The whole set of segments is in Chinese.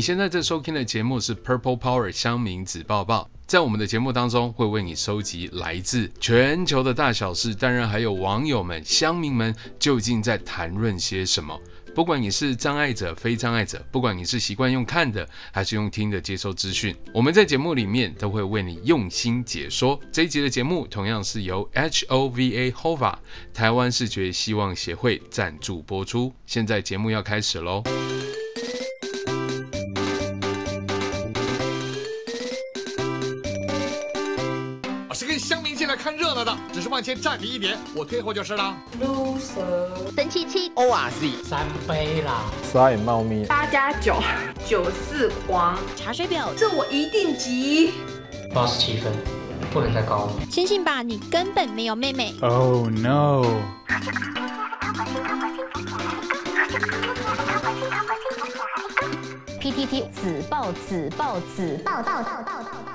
你现在在收听的节目是 Purple Power 香民子报报，在我们的节目当中，会为你收集来自全球的大小事，当然还有网友们、乡民们究竟在谈论些什么。不管你是障碍者、非障碍者，不管你是习惯用看的还是用听的接收资讯，我们在节目里面都会为你用心解说。这一集的节目同样是由 HOVA HOVA 台湾视觉希望协会赞助播出。现在节目要开始喽。只是往前站你一点，我退后就是了。loser，神七七，O R Z，三杯啦，刷影猫咪，八加九，九四黄，茶水表，这我一定急。八十七分，不能再高了。相信吧，你根本没有妹妹。Oh no。P T T，子报子报子报报报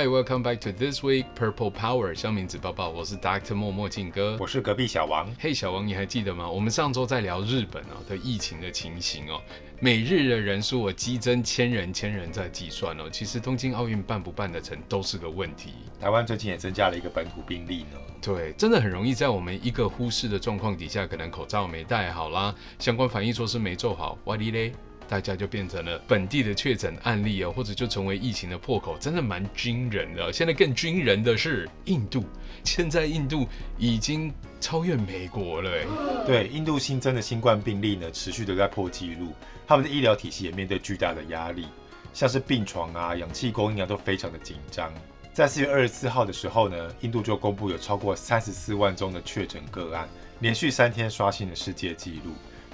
报。Alright, welcome back to this week Purple Power 乡民子抱抱。我是 Doctor 默默静哥，我是隔壁小王。嘿，小王，你还记得吗？我们上周在聊日本哦的疫情的情形哦，每日的人数我激增千人千人在计算哦。其实东京奥运办不办得成都是个问题。台湾最近也增加了一个本土病例呢。对，真的很容易在我们一个忽视的状况底下，可能口罩没戴好啦，相关防疫措施没做好，哇哩嘞。大家就变成了本地的确诊案例哦，或者就成为疫情的破口，真的蛮惊人的。现在更惊人的是印度，现在印度已经超越美国了。对，印度新增的新冠病例呢，持续的在破纪录，他们的医疗体系也面对巨大的压力，像是病床啊、氧气供应啊都非常的紧张。在四月二十四号的时候呢，印度就公布有超过三十四万宗的确诊个案，连续三天刷新了世界纪录。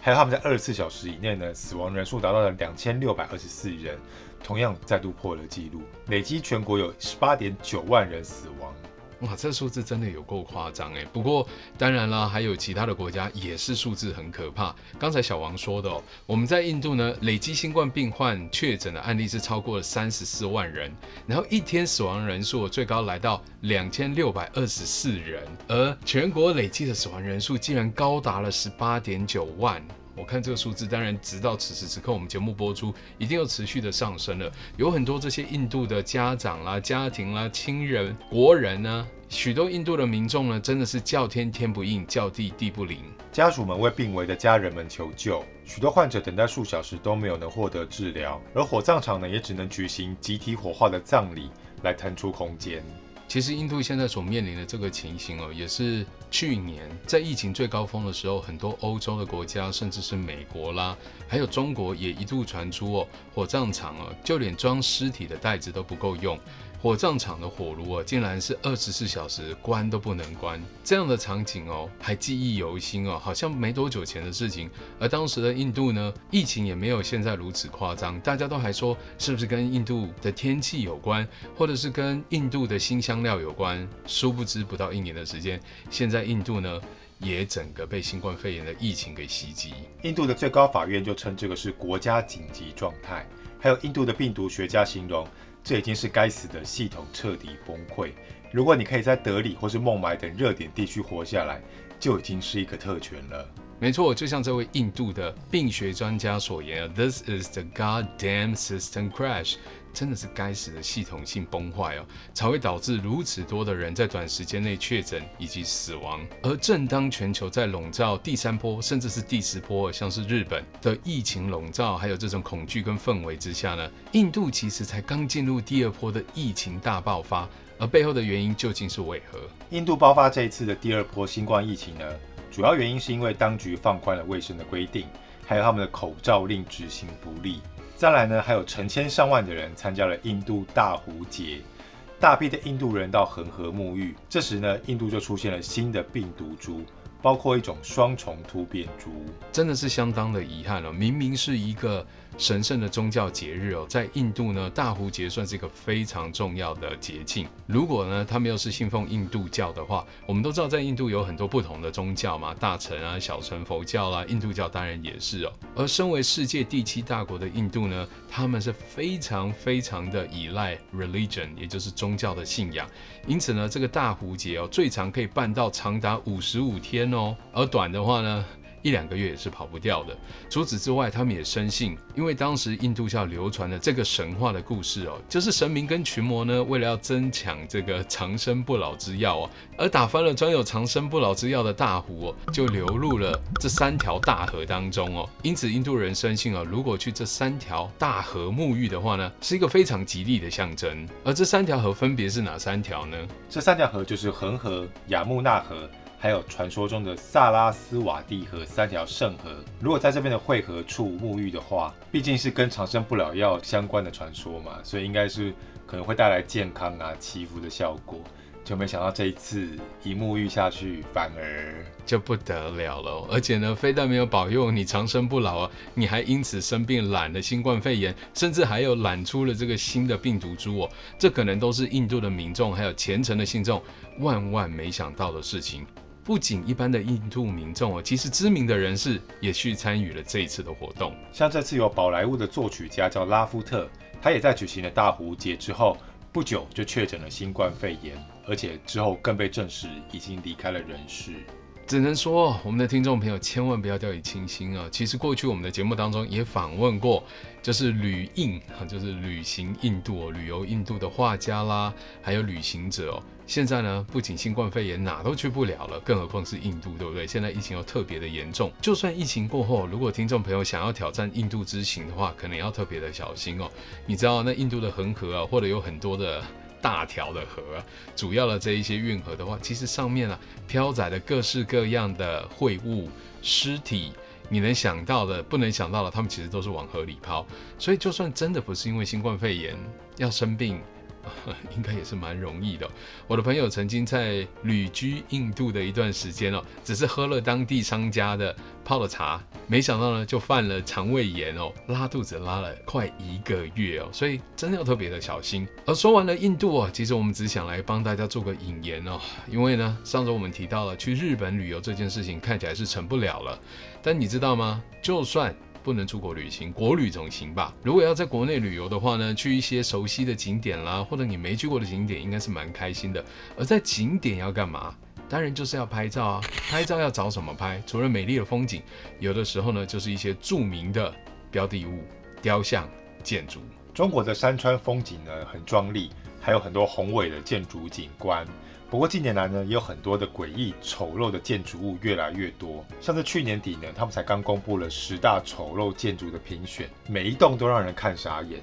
还有他们在二十四小时以内呢，死亡人数达到了两千六百二十四人，同样再度破了纪录，累积全国有十八点九万人死亡。哇，这数字真的有够夸张诶。不过当然啦，还有其他的国家也是数字很可怕。刚才小王说的哦，我们在印度呢，累积新冠病患确诊的案例是超过了三十四万人，然后一天死亡人数最高来到两千六百二十四人，而全国累计的死亡人数竟然高达了十八点九万。我看这个数字，当然直到此时此刻，我们节目播出，一定又持续的上升了。有很多这些印度的家长啦、家庭啦、亲人、国人呢，许多印度的民众呢，真的是叫天天不应，叫地地不灵。家属们为病危的家人们求救，许多患者等待数小时都没有能获得治疗，而火葬场呢，也只能举行集体火化的葬礼来腾出空间。其实印度现在所面临的这个情形哦，也是去年在疫情最高峰的时候，很多欧洲的国家，甚至是美国啦，还有中国也一度传出哦，火葬场哦，就连装尸体的袋子都不够用。火葬场的火炉啊，竟然是二十四小时关都不能关，这样的场景哦，还记忆犹新哦，好像没多久前的事情。而当时的印度呢，疫情也没有现在如此夸张，大家都还说是不是跟印度的天气有关，或者是跟印度的新香料有关？殊不知不到一年的时间，现在印度呢，也整个被新冠肺炎的疫情给袭击。印度的最高法院就称这个是国家紧急状态，还有印度的病毒学家形容。这已经是该死的系统彻底崩溃。如果你可以在德里或是孟买等热点地区活下来，就已经是一个特权了。没错，就像这位印度的病学专家所言，This is the goddamn system crash。真的是该死的系统性崩坏哦，才会导致如此多的人在短时间内确诊以及死亡。而正当全球在笼罩第三波甚至是第四波，像是日本的疫情笼罩，还有这种恐惧跟氛围之下呢，印度其实才刚进入第二波的疫情大爆发。而背后的原因究竟是为何？印度爆发这一次的第二波新冠疫情呢？主要原因是因为当局放宽了卫生的规定，还有他们的口罩令执行不力。再来呢，还有成千上万的人参加了印度大湖节，大批的印度人到恒河沐浴。这时呢，印度就出现了新的病毒株，包括一种双重突变株，真的是相当的遗憾了。明明是一个神圣的宗教节日哦，在印度呢，大壶节算是一个非常重要的节庆。如果呢，他们又是信奉印度教的话，我们都知道在印度有很多不同的宗教嘛，大乘啊、小乘佛教啦，印度教当然也是哦。而身为世界第七大国的印度呢，他们是非常非常的依赖 religion，也就是宗教的信仰。因此呢，这个大壶节哦，最长可以办到长达五十五天哦，而短的话呢，一两个月也是跑不掉的。除此之外，他们也深信，因为当时印度教流传的这个神话的故事哦，就是神明跟群魔呢，为了要争抢这个长生不老之药哦，而打翻了装有长生不老之药的大壶哦，就流入了这三条大河当中哦。因此，印度人深信哦，如果去这三条大河沐浴的话呢，是一个非常吉利的象征。而这三条河分别是哪三条呢？这三条河就是恒河、雅穆纳河。还有传说中的萨拉斯瓦蒂河三条圣河，如果在这边的汇合处沐浴的话，毕竟是跟长生不老药相关的传说嘛，所以应该是可能会带来健康啊、祈福的效果。就没想到这一次一沐浴下去，反而就不得了了。而且呢，非但没有保佑你长生不老啊，你还因此生病染了新冠肺炎，甚至还有染出了这个新的病毒株哦。这可能都是印度的民众还有虔诚的信众万万没想到的事情。不仅一般的印度民众哦，其实知名的人士也去参与了这一次的活动。像这次有宝莱坞的作曲家叫拉夫特，他也在举行了大壶节之后不久就确诊了新冠肺炎，而且之后更被证实已经离开了人世。只能说，我们的听众朋友千万不要掉以轻心啊！其实过去我们的节目当中也访问过，就是旅印啊，就是旅行印度、旅游印度的画家啦，还有旅行者哦。现在呢，不仅新冠肺炎哪都去不了了，更何况是印度，对不对？现在疫情又特别的严重。就算疫情过后，如果听众朋友想要挑战印度之行的话，可能要特别的小心哦。你知道那印度的恒河啊，或者有很多的。大条的河，主要的这一些运河的话，其实上面啊飘载的各式各样的秽物、尸体，你能想到的、不能想到的，他们其实都是往河里抛。所以，就算真的不是因为新冠肺炎要生病。应该也是蛮容易的。我的朋友曾经在旅居印度的一段时间哦，只是喝了当地商家的泡的茶，没想到呢就犯了肠胃炎哦，拉肚子拉了快一个月哦，所以真的要特别的小心。而说完了印度哦，其实我们只想来帮大家做个引言哦，因为呢上周我们提到了去日本旅游这件事情看起来是成不了了，但你知道吗？就算不能出国旅行，国旅总行吧？如果要在国内旅游的话呢，去一些熟悉的景点啦，或者你没去过的景点，应该是蛮开心的。而在景点要干嘛？当然就是要拍照啊！拍照要找什么拍？除了美丽的风景，有的时候呢，就是一些著名的标的物、雕像、建筑。中国的山川风景呢，很壮丽，还有很多宏伟的建筑景观。不过近年来呢，也有很多的诡异丑陋的建筑物越来越多。像是去年底呢，他们才刚公布了十大丑陋建筑的评选，每一栋都让人看傻眼。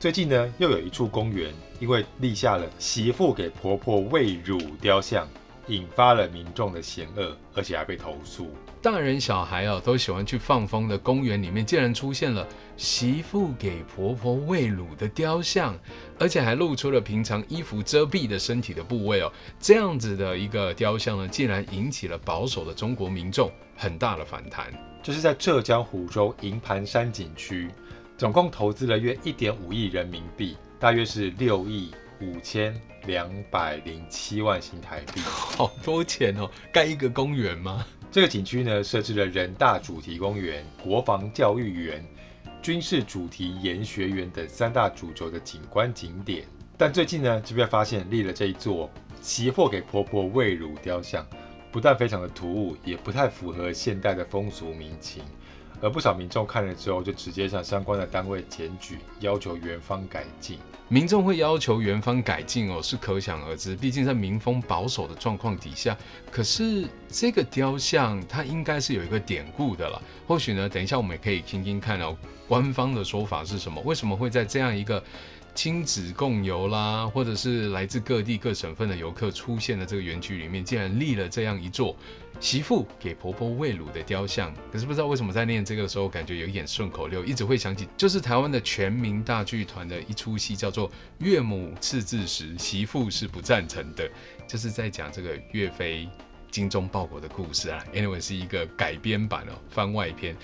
最近呢，又有一处公园因为立下了媳妇给婆婆喂乳雕像。引发了民众的嫌恶，而且还被投诉。大人小孩啊，都喜欢去放风的公园里面，竟然出现了媳妇给婆婆喂乳的雕像，而且还露出了平常衣服遮蔽的身体的部位哦。这样子的一个雕像呢，竟然引起了保守的中国民众很大的反弹。这是在浙江湖州营盘山景区，总共投资了约一点五亿人民币，大约是六亿五千。两百零七万新台币，好多钱哦！盖一个公园吗？这个景区呢，设置了人大主题公园、国防教育园、军事主题研学园等三大主轴的景观景点。但最近呢，就被发现立了这一座胁迫给婆婆喂乳雕像，不但非常的突兀，也不太符合现代的风俗民情。而不少民众看了之后，就直接向相关的单位检举，要求园方改进。民众会要求园方改进哦，是可想而知。毕竟在民风保守的状况底下，可是这个雕像它应该是有一个典故的了。或许呢，等一下我们也可以听听看哦，官方的说法是什么？为什么会在这样一个亲子共游啦，或者是来自各地各省份的游客出现的这个园区里面，竟然立了这样一座？媳妇给婆婆喂乳的雕像，可是不知道为什么在念这个的时候，感觉有一点顺口溜，一直会想起，就是台湾的全民大剧团的一出戏，叫做《岳母刺字时，媳妇是不赞成的》，就是在讲这个岳飞精忠报国的故事啊。Anyway，是一个改编版哦，番外篇。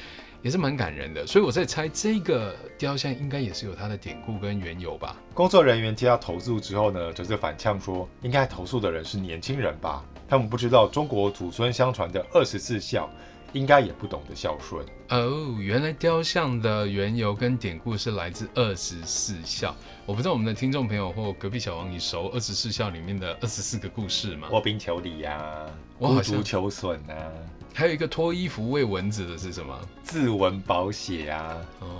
也是蛮感人的。所以我在猜，这个雕像应该也是有它的典故跟缘由吧。工作人员接到投诉之后呢，则是反呛说，应该投诉的人是年轻人吧？他们不知道中国祖孙相传的二十四孝。应该也不懂得孝顺哦。原来雕像的缘由跟典故是来自二十四孝。我不知道我们的听众朋友或隔壁小王，你熟二十四孝里面的二十四个故事吗？卧冰求鲤呀，孤独求笋呐，还有一个脱衣服喂蚊子的是什么？自刎保血呀，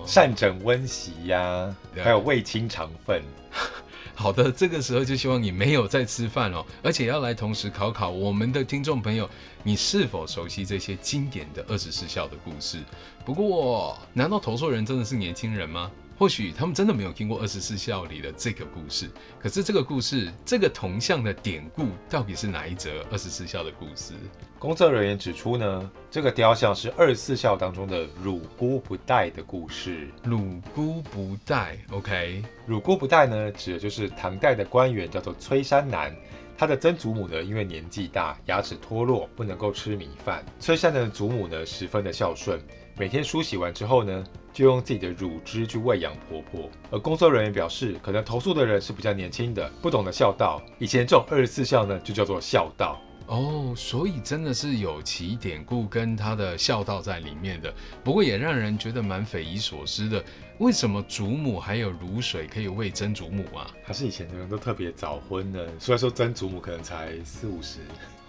善枕温习呀，还有胃清肠粪。好的，这个时候就希望你没有在吃饭哦，而且要来同时考考我们的听众朋友，你是否熟悉这些经典的二十四孝的故事？不过，难道投诉人真的是年轻人吗？或许他们真的没有听过二十四孝里的这个故事。可是这个故事，这个铜像的典故到底是哪一则二十四孝的故事？工作人员指出呢，这个雕像是二十四孝当中的乳姑不待的故事。乳姑不待，OK，乳姑不待呢，指的就是唐代的官员叫做崔山南，他的曾祖母呢，因为年纪大，牙齿脱落，不能够吃米饭。崔山南的祖母呢，十分的孝顺，每天梳洗完之后呢，就用自己的乳汁去喂养婆婆。而工作人员表示，可能投诉的人是比较年轻的，不懂得孝道。以前这种二十四孝呢，就叫做孝道。哦，所以真的是有其典故跟他的孝道在里面的。不过也让人觉得蛮匪夷所思的，为什么祖母还有乳水可以喂曾祖母啊？还是以前的人都特别早婚呢？虽然说曾祖母可能才四五十，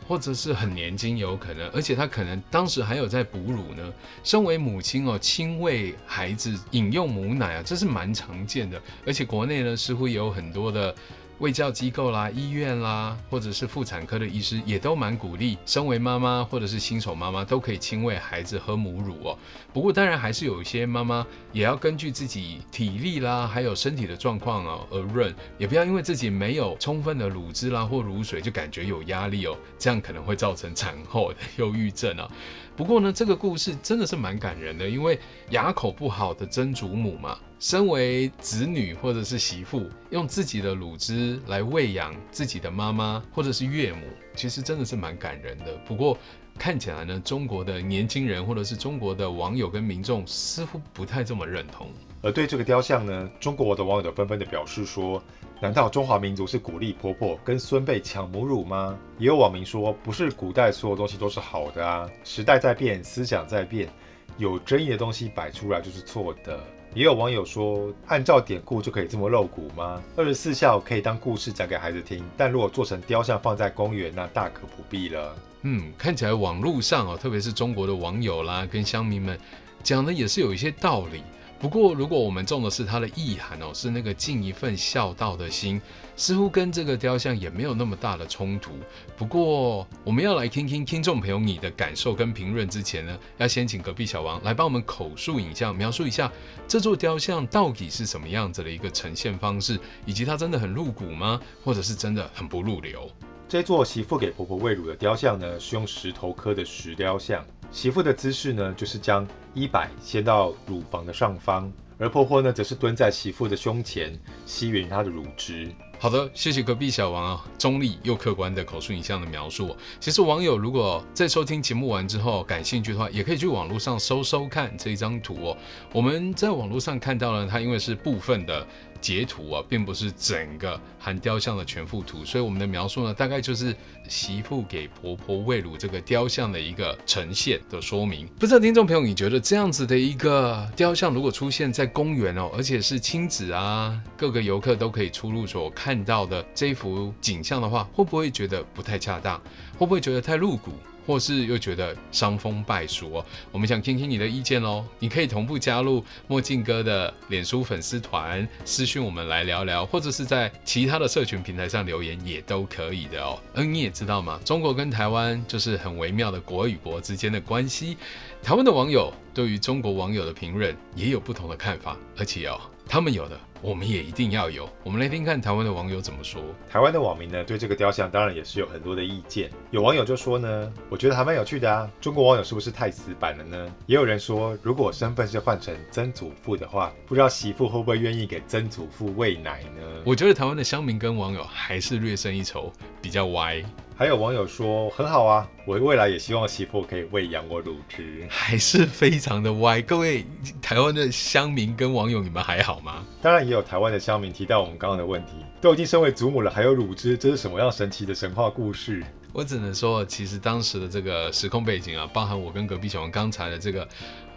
或者是很年轻有可能，而且他可能当时还有在哺乳呢。身为母亲哦，亲喂孩子饮用母奶啊，这是蛮常见的。而且国内呢，似乎也有很多的。卫教机构啦、医院啦，或者是妇产科的医师，也都蛮鼓励，身为妈妈或者是新手妈妈都可以亲喂孩子喝母乳哦。不过当然还是有一些妈妈也要根据自己体力啦，还有身体的状况哦而论，也不要因为自己没有充分的乳汁啦或乳水就感觉有压力哦，这样可能会造成产后的忧郁症啊。不过呢，这个故事真的是蛮感人的，因为牙口不好的曾祖母嘛，身为子女或者是媳妇，用自己的乳汁来喂养自己的妈妈或者是岳母，其实真的是蛮感人的。不过看起来呢，中国的年轻人或者是中国的网友跟民众似乎不太这么认同。而对这个雕像呢，中国的网友都纷纷的表示说。难道中华民族是鼓励婆婆跟孙辈抢母乳吗？也有网民说，不是古代所有东西都是好的啊，时代在变，思想在变，有争议的东西摆出来就是错的。也有网友说，按照典故就可以这么露骨吗？二十四孝可以当故事讲给孩子听，但如果做成雕像放在公园，那大可不必了。嗯，看起来网络上哦，特别是中国的网友啦，跟乡民们讲的也是有一些道理。不过，如果我们中的是它的意涵哦，是那个尽一份孝道的心，似乎跟这个雕像也没有那么大的冲突。不过，我们要来听听听众朋友你的感受跟评论之前呢，要先请隔壁小王来帮我们口述影像，描述一下这座雕像到底是什么样子的一个呈现方式，以及它真的很露骨吗？或者是真的很不入流？这座媳妇给婆婆喂乳的雕像呢，是用石头刻的石雕像。媳妇的姿势呢，就是将衣摆掀到乳房的上方，而婆婆呢，则是蹲在媳妇的胸前，吸吮她的乳汁。好的，谢谢隔壁小王啊，中立又客观的口述影像的描述。其实网友如果在收听节目完之后感兴趣的话，也可以去网络上搜搜看这一张图哦。我们在网络上看到了，它因为是部分的。截图啊，并不是整个含雕像的全幅图，所以我们的描述呢，大概就是媳妇给婆婆喂乳这个雕像的一个呈现的说明。不知道听众朋友，你觉得这样子的一个雕像，如果出现在公园哦，而且是亲子啊，各个游客都可以出入所看到的这幅景象的话，会不会觉得不太恰当？会不会觉得太露骨？或是又觉得伤风败俗哦，我们想听听你的意见哦。你可以同步加入墨镜哥的脸书粉丝团，私讯我们来聊聊，或者是在其他的社群平台上留言也都可以的哦。嗯，你也知道嘛？中国跟台湾就是很微妙的国与国之间的关系。台湾的网友对于中国网友的评论也有不同的看法，而且哦，他们有的。我们也一定要有。我们来听看台湾的网友怎么说。台湾的网民呢，对这个雕像当然也是有很多的意见。有网友就说呢，我觉得还蛮有趣的啊。中国网友是不是太死板了呢？也有人说，如果身份是换成曾祖父的话，不知道媳妇会不会愿意给曾祖父喂奶呢？我觉得台湾的乡民跟网友还是略胜一筹，比较歪。还有网友说很好啊，我未来也希望媳妇可以喂养我乳汁，还是非常的歪。各位台湾的乡民跟网友，你们还好吗？当然也有台湾的乡民提到我们刚刚的问题，都已经身为祖母了，还有乳汁，这是什么样神奇的神话故事？我只能说，其实当时的这个时空背景啊，包含我跟隔壁小王刚才的这个。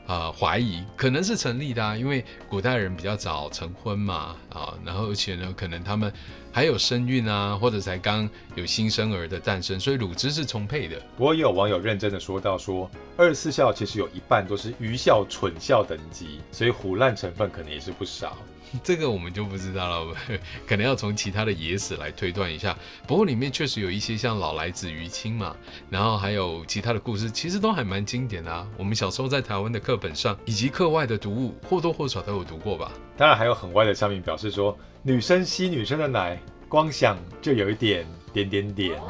呃，怀疑可能是成立的啊，因为古代人比较早成婚嘛，啊，然后而且呢，可能他们还有身孕啊，或者才刚有新生儿的诞生，所以乳汁是充沛的。不过也有网友认真的说到说，二十四孝其实有一半都是愚孝、蠢孝等级，所以腐烂成分可能也是不少。这个我们就不知道了，可能要从其他的野史来推断一下。不过里面确实有一些像老来子于青嘛，然后还有其他的故事，其实都还蛮经典的啊。我们小时候在台湾的课本上以及课外的读物，或多或少都有读过吧。当然还有很歪的乡民表示说，女生吸女生的奶，光想就有一点。点点点，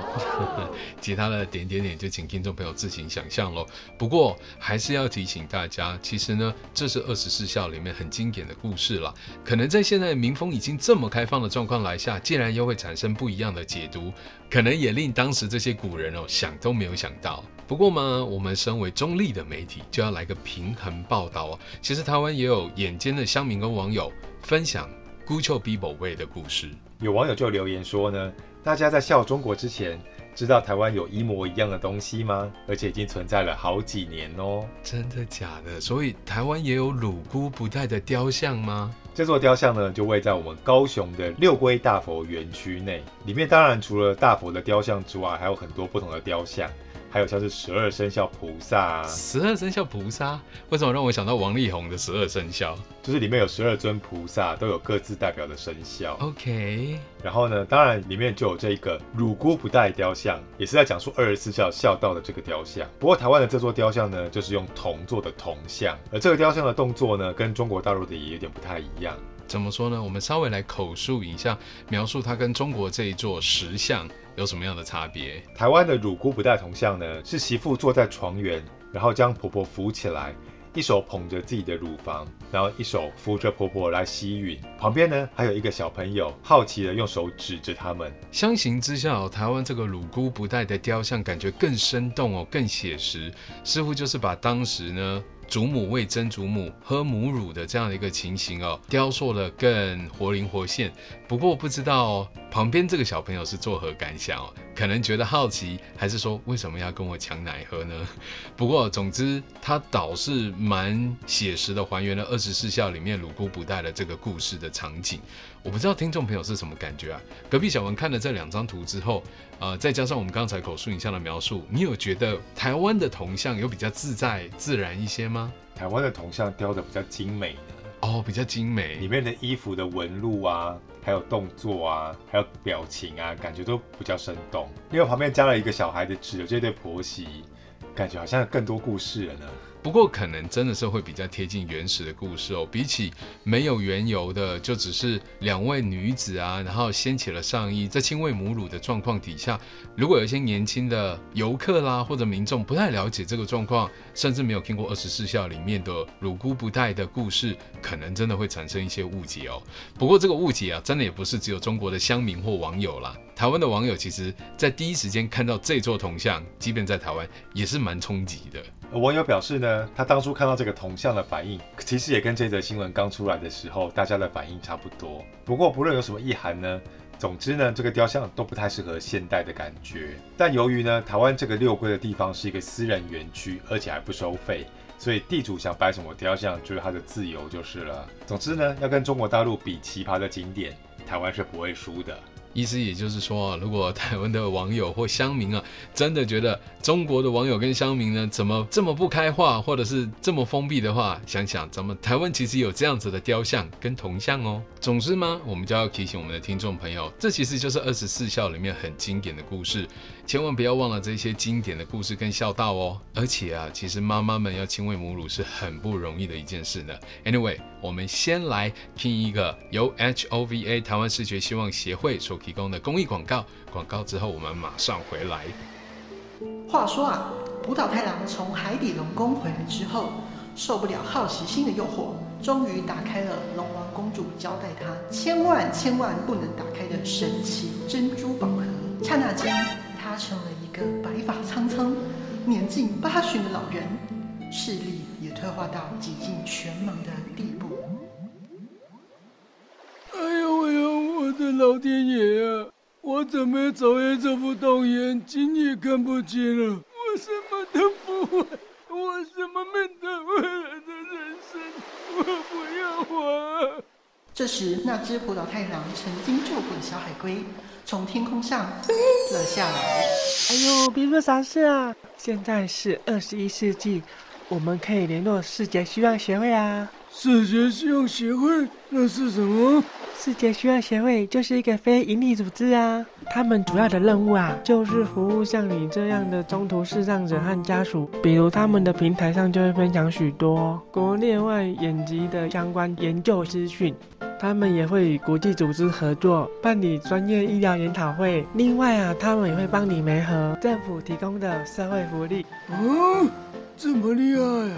其他的点点点就请听众朋友自行想象喽。不过还是要提醒大家，其实呢，这是二十四孝里面很经典的故事了。可能在现在民风已经这么开放的状况来下，竟然又会产生不一样的解读，可能也令当时这些古人哦想都没有想到。不过嘛，我们身为中立的媒体，就要来个平衡报道哦。其实台湾也有眼尖的乡民跟网友分享孤丘比宝贝的故事，有网友就留言说呢。大家在笑中国之前，知道台湾有一模一样的东西吗？而且已经存在了好几年哦。真的假的？所以台湾也有鲁姑不带的雕像吗？这座雕像呢，就位在我们高雄的六龟大佛园区内。里面当然除了大佛的雕像之外，还有很多不同的雕像。还有像是十二生肖菩萨啊，十二生肖菩萨为什么让我想到王力宏的十二生肖？就是里面有十二尊菩萨，都有各自代表的生肖。OK，然后呢，当然里面就有这一个乳姑不带雕像，也是在讲述二十四孝孝道的这个雕像。不过台湾的这座雕像呢，就是用铜做的铜像，而这个雕像的动作呢，跟中国大陆的也有点不太一样。怎么说呢？我们稍微来口述一下，描述它跟中国这一座石像有什么样的差别。台湾的乳姑不带铜像呢，是媳妇坐在床缘，然后将婆婆扶起来，一手捧着自己的乳房，然后一手扶着婆婆来吸吮。旁边呢，还有一个小朋友，好奇的用手指着他们。相形之下，台湾这个乳姑不带的雕像感觉更生动哦，更写实，似乎就是把当时呢。祖母喂曾祖母喝母乳的这样的一个情形哦，雕塑得更活灵活现。不过不知道旁边这个小朋友是作何感想哦？可能觉得好奇，还是说为什么要跟我抢奶喝呢？不过总之，他倒是蛮写实的，还原了二十四孝里面鲁姑不带的这个故事的场景。我不知道听众朋友是什么感觉啊？隔壁小文看了这两张图之后，呃，再加上我们刚才口述影像的描述，你有觉得台湾的铜像有比较自在自然一些吗？台湾的铜像雕的比较精美的哦，比较精美，里面的衣服的纹路啊，还有动作啊，还有表情啊，感觉都比较生动。因为旁边加了一个小孩的纸，这对婆媳，感觉好像更多故事了呢。不过可能真的是会比较贴近原始的故事哦，比起没有缘由的，就只是两位女子啊，然后掀起了上衣，在亲喂母乳的状况底下，如果有一些年轻的游客啦或者民众不太了解这个状况，甚至没有听过二十四孝里面的乳姑不带的故事，可能真的会产生一些误解哦。不过这个误解啊，真的也不是只有中国的乡民或网友啦，台湾的网友其实在第一时间看到这座铜像，即便在台湾也是蛮冲击的。而网友表示呢，他当初看到这个铜像的反应，其实也跟这则新闻刚出来的时候大家的反应差不多。不过不论有什么意涵呢，总之呢，这个雕像都不太适合现代的感觉。但由于呢，台湾这个六龟的地方是一个私人园区，而且还不收费，所以地主想摆什么雕像就是他的自由就是了。总之呢，要跟中国大陆比奇葩的景点，台湾是不会输的。意思也就是说，如果台湾的网友或乡民啊，真的觉得中国的网友跟乡民呢，怎么这么不开化，或者是这么封闭的话，想想咱们台湾其实有这样子的雕像跟铜像哦。总之嘛，我们就要提醒我们的听众朋友，这其实就是二十四孝里面很经典的故事，千万不要忘了这些经典的故事跟孝道哦。而且啊，其实妈妈们要亲喂母乳是很不容易的一件事呢。Anyway，我们先来听一个由 HOVA 台湾视觉希望协会所。提供的公益广告，广告之后我们马上回来。话说啊，浦岛太郎从海底龙宫回来之后，受不了好奇心的诱惑，终于打开了龙王公主交代他千万千万不能打开的神奇珍珠宝盒。刹那间，他成了一个白发苍苍、年近八旬的老人，视力也退化到几近全盲的地步。哎呦哎呦，我的老天爷啊！我怎么走也走不动，眼睛也看不清了，我什么都不会，我什么面对未来的人生，我不要活。这时，那只葡萄太郎曾经救过的小海龟从天空上飞了下来。哎呦，别说啥事啊！现在是二十一世纪，我们可以联络世界希望学会啊。世界希望协会那是什么？世界希望协会就是一个非营利组织啊，他们主要的任务啊，就是服务像你这样的中途视障者和家属。比如他们的平台上就会分享许多国内外眼疾的相关研究资讯，他们也会与国际组织合作办理专业医疗研讨会。另外啊，他们也会帮你媒合政府提供的社会福利。哦，这么厉害啊！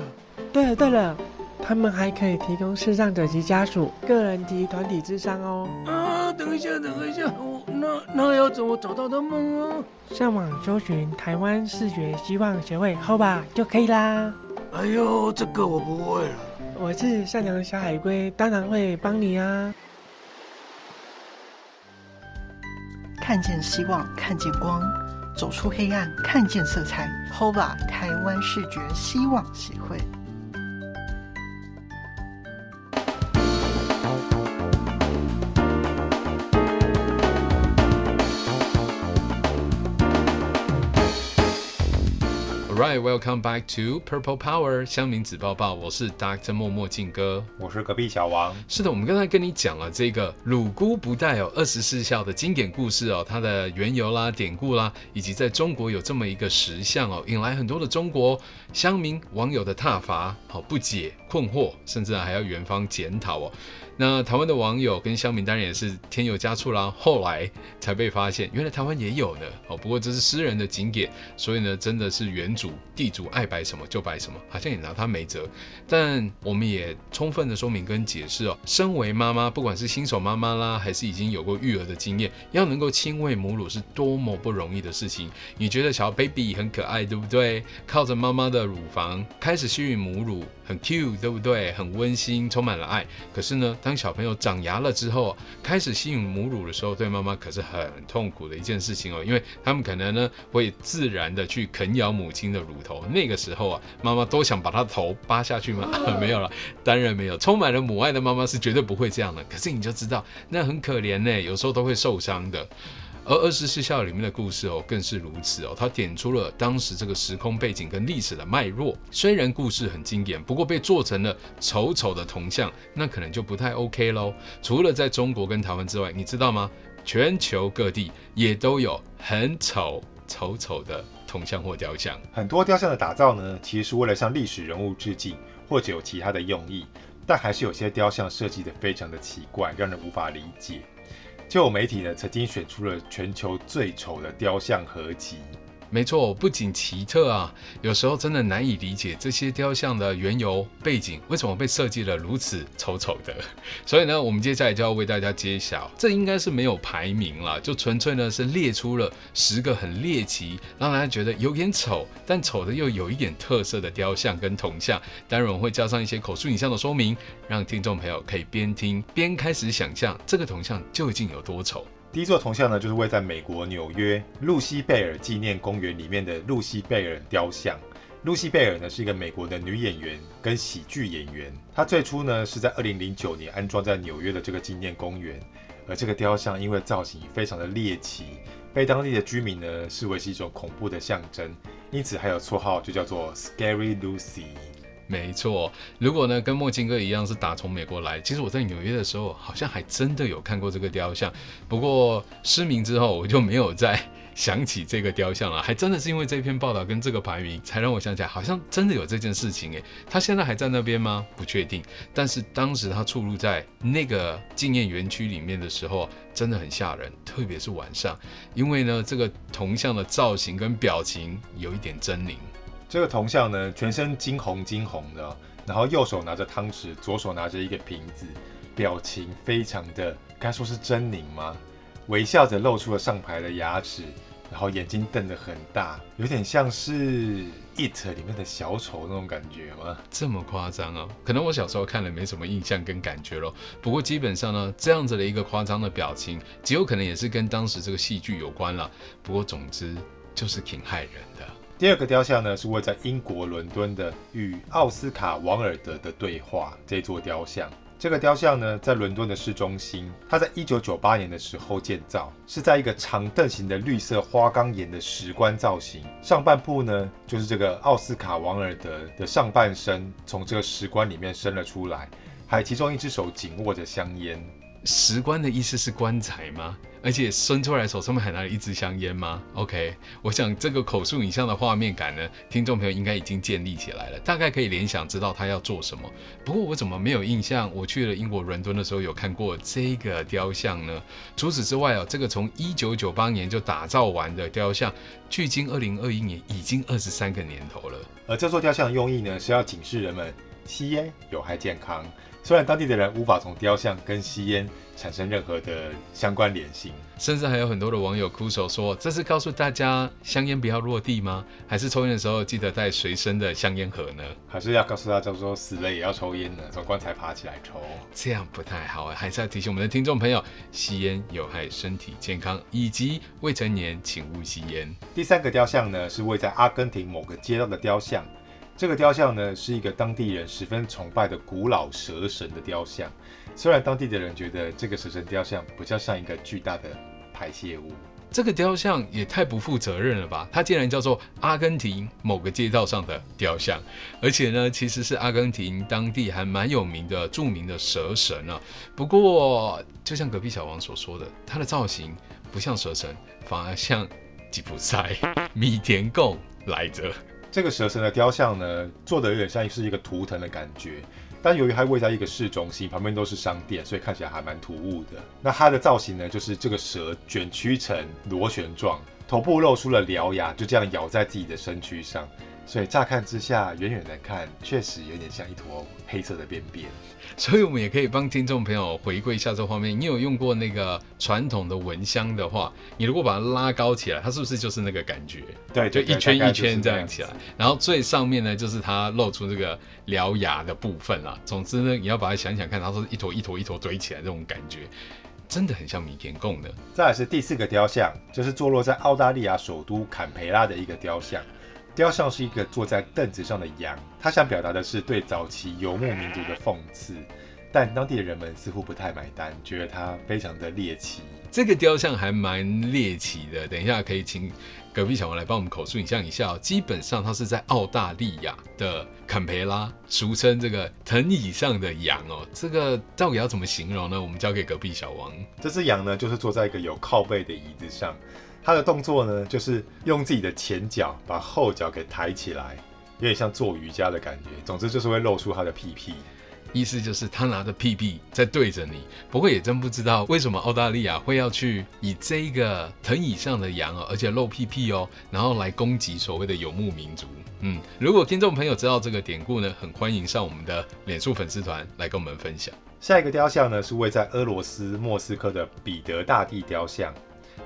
对了对了。他们还可以提供视障者及家属个人及团体智商哦。啊，等一下，等一下，我那那要怎么找到他们啊？上网搜寻台湾视觉希望协会 HOBA 就可以啦。哎呦，这个我不会了。我是善良的小海龟，当然会帮你啊。看见希望，看见光，走出黑暗，看见色彩。HOBA 台湾视觉希望协会。Right, welcome back to Purple Power 乡民子报报，我是 Dr. 默默静哥，我是隔壁小王。是的，我们刚才跟你讲了这个鲁菇不带有二十四孝的经典故事哦，它的缘由啦、典故啦，以及在中国有这么一个石像哦，引来很多的中国乡民网友的挞伐、好不解、困惑，甚至还要园方检讨哦。那台湾的网友跟乡民当然也是添油加醋啦，后来才被发现，原来台湾也有呢。哦，不过这是私人的景点，所以呢，真的是原主地主爱摆什么就摆什么，好像也拿他没辙。但我们也充分的说明跟解释哦，身为妈妈，不管是新手妈妈啦，还是已经有过育儿的经验，要能够亲喂母乳是多么不容易的事情。你觉得小 baby 很可爱，对不对？靠着妈妈的乳房开始吸吮母乳，很 cute，对不对？很温馨，充满了爱。可是呢，当小朋友长牙了之后，开始吸引母乳的时候，对妈妈可是很痛苦的一件事情哦，因为他们可能呢会自然的去啃咬母亲的乳头。那个时候啊，妈妈都想把他头扒下去吗？没有了，当然没有。充满了母爱的妈妈是绝对不会这样的。可是你就知道，那很可怜呢，有时候都会受伤的。而二十四孝里面的故事哦，更是如此哦。它点出了当时这个时空背景跟历史的脉络。虽然故事很经典，不过被做成了丑丑的铜像，那可能就不太 OK 喽。除了在中国跟台湾之外，你知道吗？全球各地也都有很丑丑丑的铜像或雕像。很多雕像的打造呢，其实是为了向历史人物致敬，或者有其他的用意。但还是有些雕像设计得非常的奇怪，让人无法理解。就有媒体呢，曾经选出了全球最丑的雕像合集。没错，不仅奇特啊，有时候真的难以理解这些雕像的缘由背景，为什么被设计得如此丑丑的？所以呢，我们接下来就要为大家揭晓，这应该是没有排名了，就纯粹呢是列出了十个很猎奇，让大家觉得有点丑，但丑的又有一点特色的雕像跟铜像。当然，我们会加上一些口述影像的说明，让听众朋友可以边听边开始想象这个铜像究竟有多丑。第一座铜像呢，就是位在美国纽约露西贝尔纪念公园里面的露西贝尔雕像。露西贝尔呢是一个美国的女演员跟喜剧演员，她最初呢是在二零零九年安装在纽约的这个纪念公园。而这个雕像因为造型非常的猎奇，被当地的居民呢视为是一种恐怖的象征，因此还有绰号就叫做 Scary Lucy。没错，如果呢跟墨镜哥一样是打从美国来，其实我在纽约的时候好像还真的有看过这个雕像，不过失明之后我就没有再想起这个雕像了，还真的是因为这篇报道跟这个排名才让我想起来，好像真的有这件事情诶。他现在还在那边吗？不确定，但是当时他出入在那个纪念园区里面的时候，真的很吓人，特别是晚上，因为呢这个铜像的造型跟表情有一点狰狞。这个铜像呢，全身金红金红的，然后右手拿着汤匙，左手拿着一个瓶子，表情非常的，该说是狰狞吗？微笑着露出了上排的牙齿，然后眼睛瞪得很大，有点像是《It》里面的小丑那种感觉吗？这么夸张啊？可能我小时候看了没什么印象跟感觉咯。不过基本上呢，这样子的一个夸张的表情，极有可能也是跟当时这个戏剧有关了。不过总之就是挺害人的。第二个雕像呢，是位在英国伦敦的与奥斯卡·王尔德的对话这座雕像。这个雕像呢，在伦敦的市中心。它在一九九八年的时候建造，是在一个长凳形的绿色花岗岩的石棺造型。上半部呢，就是这个奥斯卡·王尔德的上半身从这个石棺里面伸了出来，还其中一只手紧握着香烟。石棺的意思是棺材吗？而且伸出来手上面还拿了一支香烟吗？OK，我想这个口述影像的画面感呢，听众朋友应该已经建立起来了，大概可以联想知道他要做什么。不过我怎么没有印象？我去了英国伦敦的时候有看过这个雕像呢？除此之外哦，这个从一九九八年就打造完的雕像，距今二零二一年已经二十三个年头了。而这座雕像的用意呢，是要警示人们吸烟有害健康。虽然当地的人无法从雕像跟吸烟产生任何的相关联性，甚至还有很多的网友哭手说：“这是告诉大家香烟不要落地吗？还是抽烟的时候记得带随身的香烟盒呢？还是要告诉大家说死了也要抽烟呢？从棺材爬起来抽，这样不太好啊！还是要提醒我们的听众朋友，吸烟有害身体健康，以及未成年请勿吸烟。”第三个雕像呢，是位在阿根廷某个街道的雕像。这个雕像呢，是一个当地人十分崇拜的古老蛇神的雕像。虽然当地的人觉得这个蛇神雕像比较像一个巨大的排泄物，这个雕像也太不负责任了吧？它竟然叫做阿根廷某个街道上的雕像，而且呢，其实是阿根廷当地还蛮有名的著名的蛇神啊。不过，就像隔壁小王所说的，它的造型不像蛇神，反而像吉普赛米田共来着。这个蛇神的雕像呢，做的有点像是一个图腾的感觉，但由于它位在一个市中心，旁边都是商店，所以看起来还蛮突兀的。那它的造型呢，就是这个蛇卷曲成螺旋状，头部露出了獠牙，就这样咬在自己的身躯上。所以乍看之下，远远的看，确实有点像一坨黑色的便便。所以我们也可以帮听众朋友回顾一下这画面。你有用过那个传统的蚊香的话，你如果把它拉高起来，它是不是就是那个感觉？对，就一圈一圈这样起来。然后最上面呢，就是它露出这个獠牙的部分啦。总之呢，你要把它想想看，它是一坨一坨一坨堆起来这种感觉，真的很像米田共的。再来是第四个雕像，就是坐落在澳大利亚首都坎培拉的一个雕像。雕像是一个坐在凳子上的羊，他想表达的是对早期游牧民族的讽刺，但当地的人们似乎不太买单，觉得他非常的猎奇。这个雕像还蛮猎奇的，等一下可以请隔壁小王来帮我们口述影像一下哦。基本上它是在澳大利亚的坎培拉，俗称这个藤椅上的羊哦。这个到底要怎么形容呢？我们交给隔壁小王。这只羊呢，就是坐在一个有靠背的椅子上。他的动作呢，就是用自己的前脚把后脚给抬起来，有点像做瑜伽的感觉。总之就是会露出他的屁屁，意思就是他拿着屁屁在对着你。不过也真不知道为什么澳大利亚会要去以这个藤椅上的羊哦，而且露屁屁哦，然后来攻击所谓的游牧民族。嗯，如果听众朋友知道这个典故呢，很欢迎上我们的脸书粉丝团来跟我们分享。下一个雕像呢，是位在俄罗斯莫斯科的彼得大帝雕像。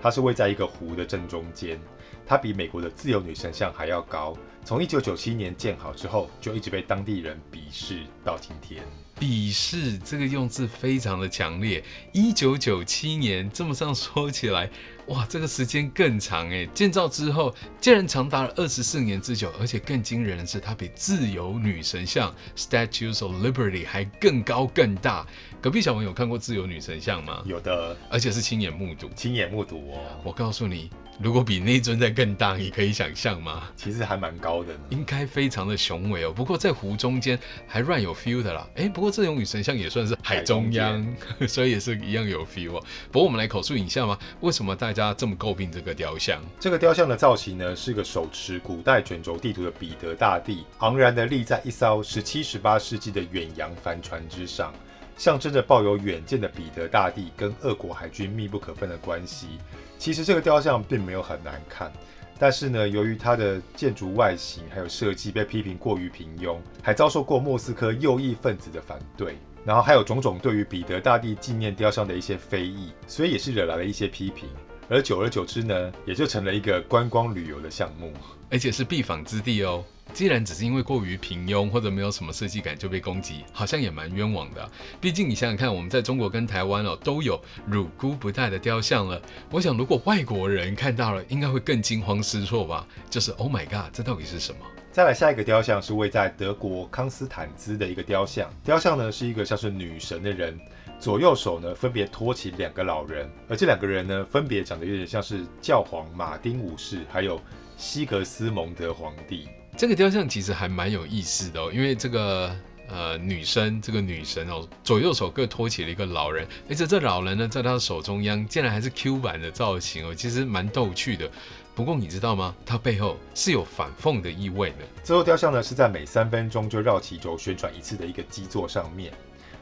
它是位在一个湖的正中间，它比美国的自由女神像还要高。从一九九七年建好之后，就一直被当地人鄙视到今天。鄙视这个用字非常的强烈。一九九七年这么上说起来，哇，这个时间更长诶。建造之后竟然长达了二十四年之久，而且更惊人的是，它比自由女神像 （Statues of Liberty） 还更高更大。隔壁小王有看过自由女神像吗？有的，而且是亲眼目睹。亲眼目睹哦！我告诉你，如果比那尊再更大，你可以想象吗？其实还蛮高的呢，应该非常的雄伟哦。不过在湖中间还乱有 feel 的啦。哎，不过自由女神像也算是海中央，所以也是一样有 feel 哦。不过我们来口述一下嘛，为什么大家这么诟病这个雕像？这个雕像的造型呢，是个手持古代卷轴地图的彼得大帝，昂然的立在一艘十七、十八世纪的远洋帆船之上。象征着抱有远见的彼得大帝跟俄国海军密不可分的关系。其实这个雕像并没有很难看，但是呢，由于它的建筑外形还有设计被批评过于平庸，还遭受过莫斯科右翼分子的反对，然后还有种种对于彼得大帝纪念雕像的一些非议，所以也是惹来了一些批评。而久而久之呢，也就成了一个观光旅游的项目，而且是必访之地哦。既然只是因为过于平庸或者没有什么设计感就被攻击，好像也蛮冤枉的啊。毕竟你想想看，我们在中国跟台湾哦都有乳姑不带的雕像了。我想如果外国人看到了，应该会更惊慌失措吧？就是 Oh my God，这到底是什么？再来下一个雕像是位在德国康斯坦兹的一个雕像。雕像呢是一个像是女神的人，左右手呢分别托起两个老人，而这两个人呢分别长得有点像是教皇马丁五世，还有西格斯蒙德皇帝。这个雕像其实还蛮有意思的哦，因为这个呃女生，这个女神哦，左右手各托起了一个老人，而且这老人呢，在她的手中央竟然还是 Q 版的造型哦，其实蛮逗趣的。不过你知道吗？它背后是有反讽的意味的。这座雕像呢，是在每三分钟就绕其轴旋转一次的一个基座上面。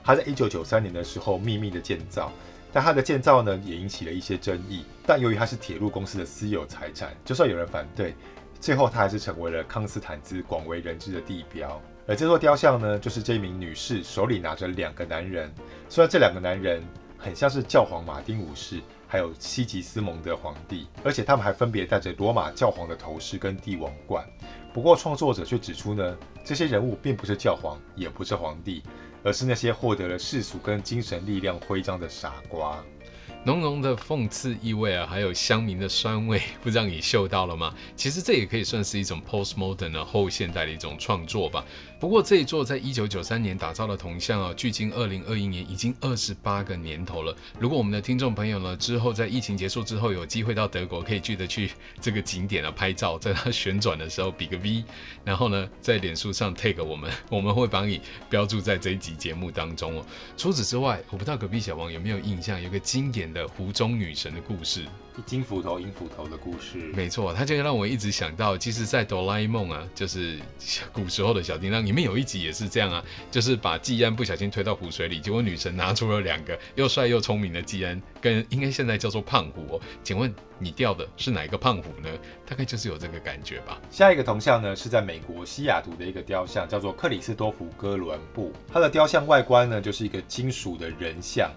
它在一九九三年的时候秘密的建造，但它的建造呢，也引起了一些争议。但由于它是铁路公司的私有财产，就算有人反对。最后，它还是成为了康斯坦兹广为人知的地标。而这座雕像呢，就是这名女士手里拿着两个男人。虽然这两个男人很像是教皇马丁五世，还有西吉斯蒙德皇帝，而且他们还分别带着罗马教皇的头饰跟帝王冠。不过，创作者却指出呢，这些人物并不是教皇，也不是皇帝，而是那些获得了世俗跟精神力量徽章的傻瓜。浓浓的讽刺意味啊，还有乡民的酸味，不知道你嗅到了吗？其实这也可以算是一种 postmodern 的后现代的一种创作吧。不过这一座在一九九三年打造的铜像啊，距今二零二一年已经二十八个年头了。如果我们的听众朋友呢，之后在疫情结束之后有机会到德国，可以记得去这个景点啊拍照，在它旋转的时候比个 V，然后呢在脸书上 tag 我们，我们会帮你标注在这一集节目当中哦。除此之外，我不知道隔壁小王有没有印象，有个经典的湖中女神的故事，金斧头、银斧头的故事。没错，它就让我一直想到，其实，在哆啦 A 梦啊，就是古时候的小叮当里面有一集也是这样啊，就是把技安不小心推到湖水里，结果女神拿出了两个又帅又聪明的技安，跟应该现在叫做胖虎哦。请问你钓的是哪一个胖虎呢？大概就是有这个感觉吧。下一个铜像呢，是在美国西雅图的一个雕像，叫做克里斯多福哥伦布。它的雕像外观呢，就是一个金属的人像。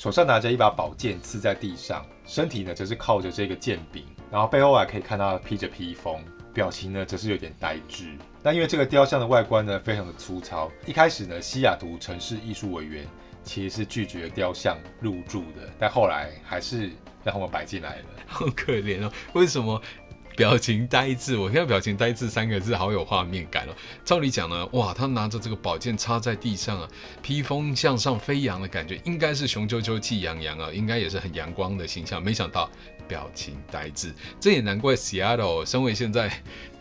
手上拿着一把宝剑刺在地上，身体呢则是靠着这个剑柄，然后背后还可以看到披着披风，表情呢则是有点呆滞。那因为这个雕像的外观呢非常的粗糙，一开始呢西雅图城市艺术委员其实是拒绝雕像入驻的，但后来还是让他们摆进来了。好可怜哦，为什么？表情呆滞，我现在“表情呆滞”三个字好有画面感哦。照理讲呢，哇，他拿着这个宝剑插在地上啊，披风向上飞扬的感觉，应该是雄赳赳气扬扬啊，应该也是很阳光的形象。没想到表情呆滞，这也难怪 Seattle 身为现在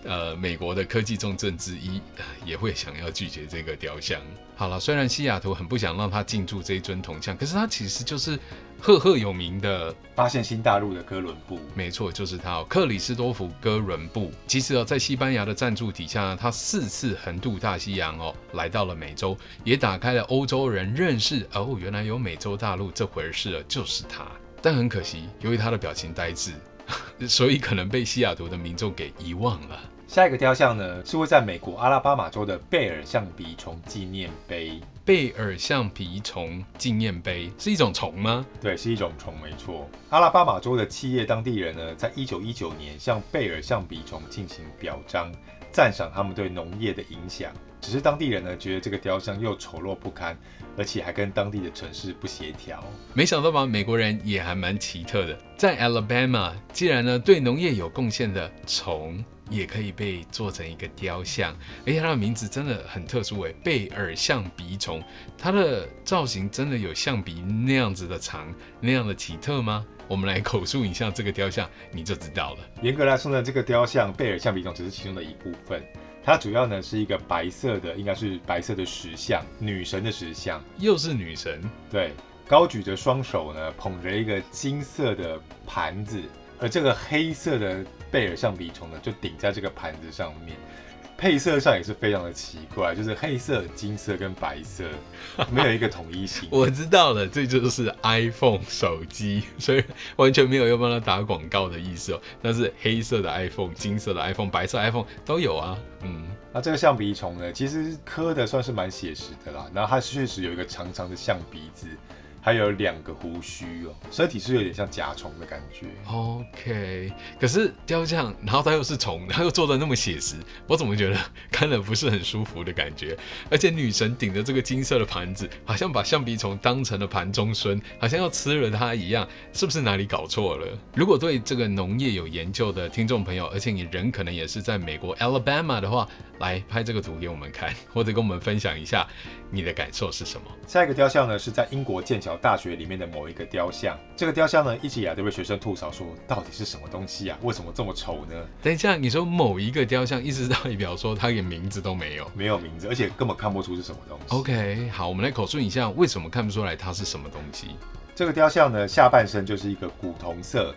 呃美国的科技重镇之一，也会想要拒绝这个雕像。好了，虽然西雅图很不想让他进驻这一尊铜像，可是他其实就是。赫赫有名的发现新大陆的哥伦布，没错，就是他哦，克里斯多福哥伦布。其实哦，在西班牙的赞助底下呢，他四次横渡大西洋哦，来到了美洲，也打开了欧洲人认识哦，原来有美洲大陆这回事了，就是他。但很可惜，由于他的表情呆滞，所以可能被西雅图的民众给遗忘了。下一个雕像呢，是会在美国阿拉巴马州的贝尔象鼻虫纪念碑。贝尔象鼻虫纪念碑是一种虫吗？对，是一种虫，没错。阿拉巴马州的企业当地人呢，在一九一九年向贝尔象鼻虫进行表彰，赞赏他们对农业的影响。只是当地人呢，觉得这个雕像又丑陋不堪，而且还跟当地的城市不协调。没想到吧，美国人也还蛮奇特的，在 Alabama，既然呢对农业有贡献的虫。也可以被做成一个雕像，而且它的名字真的很特殊诶，贝尔象鼻虫，它的造型真的有象鼻那样子的长，那样的奇特吗？我们来口述一下这个雕像，你就知道了。严格来说呢，这个雕像贝尔象鼻虫只是其中的一部分，它主要呢是一个白色的，应该是白色的石像，女神的石像，又是女神，对，高举着双手呢，捧着一个金色的盘子，而这个黑色的。贝尔象鼻虫呢，就顶在这个盘子上面，配色上也是非常的奇怪，就是黑色、金色跟白色，没有一个统一型。我知道了，这就是 iPhone 手机，所以完全没有要帮他打广告的意思哦。但是黑色的 iPhone、金色的 iPhone、白色 iPhone 都有啊。嗯，那这个象鼻虫呢，其实刻的算是蛮写实的啦。然后它确实有一个长长的象鼻子。还有两个胡须哦，身体是有点像甲虫的感觉。OK，可是雕像，然后它又是虫，它又做的那么写实，我怎么觉得看了不是很舒服的感觉？而且女神顶着这个金色的盘子，好像把橡皮虫当成了盘中孙，好像要吃了它一样，是不是哪里搞错了？如果对这个农业有研究的听众朋友，而且你人可能也是在美国 Alabama 的话，来拍这个图给我们看，或者跟我们分享一下你的感受是什么？下一个雕像呢，是在英国剑桥大学里面的某一个雕像。这个雕像呢，一直以来都被学生吐槽说，到底是什么东西啊？为什么这么丑呢？等一下，你说某一个雕像，意思是代表说它连名字都没有，没有名字，而且根本看不出是什么东西。OK，好，我们来口述一下，为什么看不出来它是什么东西？这个雕像呢，下半身就是一个古铜色。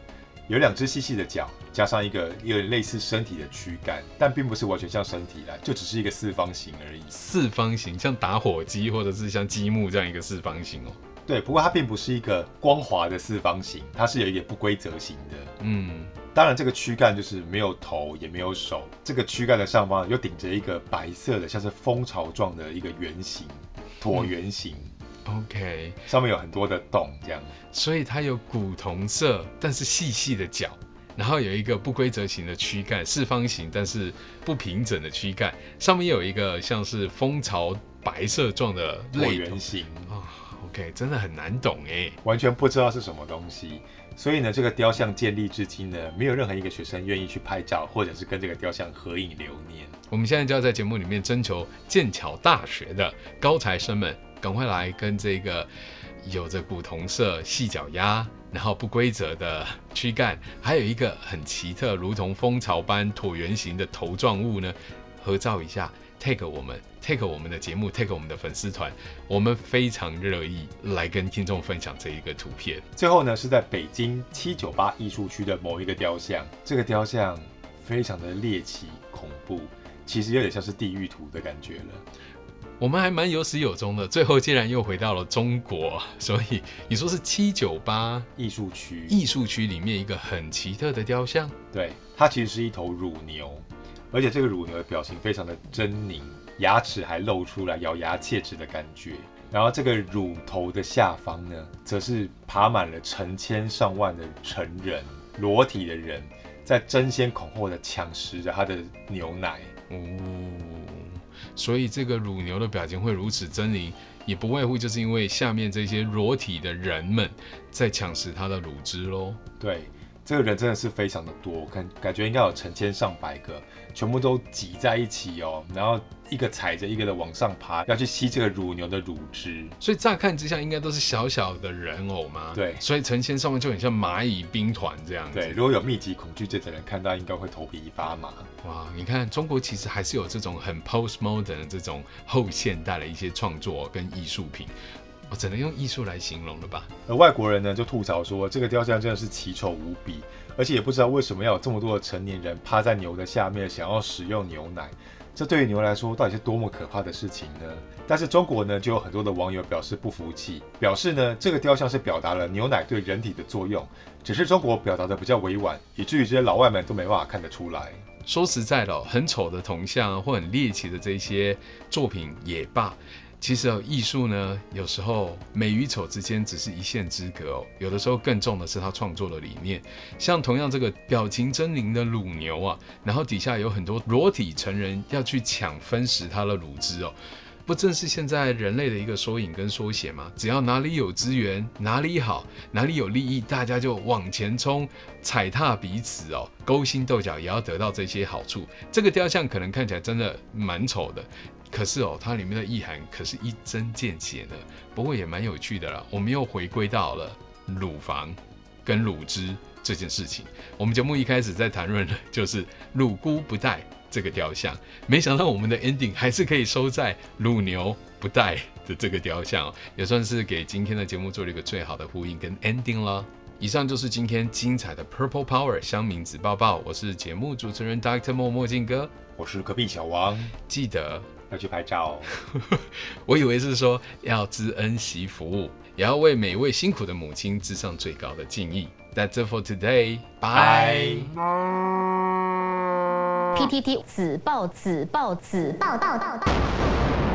有两只细细的脚，加上一个有点类似身体的躯干，但并不是完全像身体来，就只是一个四方形而已。四方形，像打火机或者是像积木这样一个四方形哦。对，不过它并不是一个光滑的四方形，它是有一点不规则形的。嗯，当然这个躯干就是没有头也没有手，这个躯干的上方又顶着一个白色的，像是蜂巢状的一个圆形，椭圆形。嗯 OK，上面有很多的洞，这样，所以它有古铜色，但是细细的角，然后有一个不规则形的躯干，四方形但是不平整的躯干，上面有一个像是蜂巢白色状的椭圆形啊。OK，真的很难懂哎，完全不知道是什么东西。所以呢，这个雕像建立至今呢，没有任何一个学生愿意去拍照，或者是跟这个雕像合影留念。我们现在就要在节目里面征求剑桥大学的高材生们。赶快来跟这个有着古铜色细脚丫，然后不规则的躯干，还有一个很奇特，如同蜂巢般椭圆形的头状物呢，合照一下，tag 我们，take 我们的节目，take 我们的粉丝团，我们非常乐意来跟听众分享这一个图片。最后呢，是在北京七九八艺术区的某一个雕像，这个雕像非常的猎奇恐怖，其实有点像是地狱图的感觉了。我们还蛮有始有终的，最后竟然又回到了中国，所以你说是七九八艺术区，艺术区里面一个很奇特的雕像，对，它其实是一头乳牛，而且这个乳牛的表情非常的狰狞，牙齿还露出来，咬牙切齿的感觉。然后这个乳头的下方呢，则是爬满了成千上万的成人，裸体的人，在争先恐后的抢食着它的牛奶。哦。所以这个乳牛的表情会如此狰狞，也不外乎就是因为下面这些裸体的人们在抢食它的乳汁喽。对。这个人真的是非常的多，感感觉应该有成千上百个，全部都挤在一起哦，然后一个踩着一个的往上爬，要去吸这个乳牛的乳汁。所以乍看之下应该都是小小的人偶嘛。对，所以成千上万就很像蚂蚁兵团这样子。对，如果有密集恐惧症的人看到，应该会头皮发麻。哇，你看中国其实还是有这种很 postmodern 的这种后现代的一些创作跟艺术品。我只能用艺术来形容了吧。而外国人呢，就吐槽说，这个雕像真的是奇丑无比，而且也不知道为什么要有这么多的成年人趴在牛的下面，想要使用牛奶。这对于牛来说，到底是多么可怕的事情呢？但是中国呢，就有很多的网友表示不服气，表示呢，这个雕像是表达了牛奶对人体的作用，只是中国表达的比较委婉，以至于这些老外们都没办法看得出来。说实在的，很丑的铜像或很猎奇的这些作品也罢。其实哦，艺术呢，有时候美与丑之间只是一线之隔哦。有的时候更重的是他创作的理念。像同样这个表情狰狞的乳牛啊，然后底下有很多裸体成人要去抢分食它的乳汁哦，不正是现在人类的一个缩影跟缩写吗？只要哪里有资源，哪里好，哪里有利益，大家就往前冲，踩踏彼此哦，勾心斗角也要得到这些好处。这个雕像可能看起来真的蛮丑的。可是哦，它里面的意涵可是一针见血的，不过也蛮有趣的啦。我们又回归到了乳房跟乳汁这件事情。我们节目一开始在谈论的就是乳姑不带这个雕像，没想到我们的 ending 还是可以收在乳牛不带的这个雕像，也算是给今天的节目做了一个最好的呼应跟 ending 了。以上就是今天精彩的 Purple Power 乡民子抱抱，我是节目主持人 Dr. 莫墨镜哥，我是隔壁小王，记得。要去拍照哦，我以为是说要知恩惜福，也要为每位辛苦的母亲致上最高的敬意。That's it for today. Bye. PTT 子报子报子报报报报。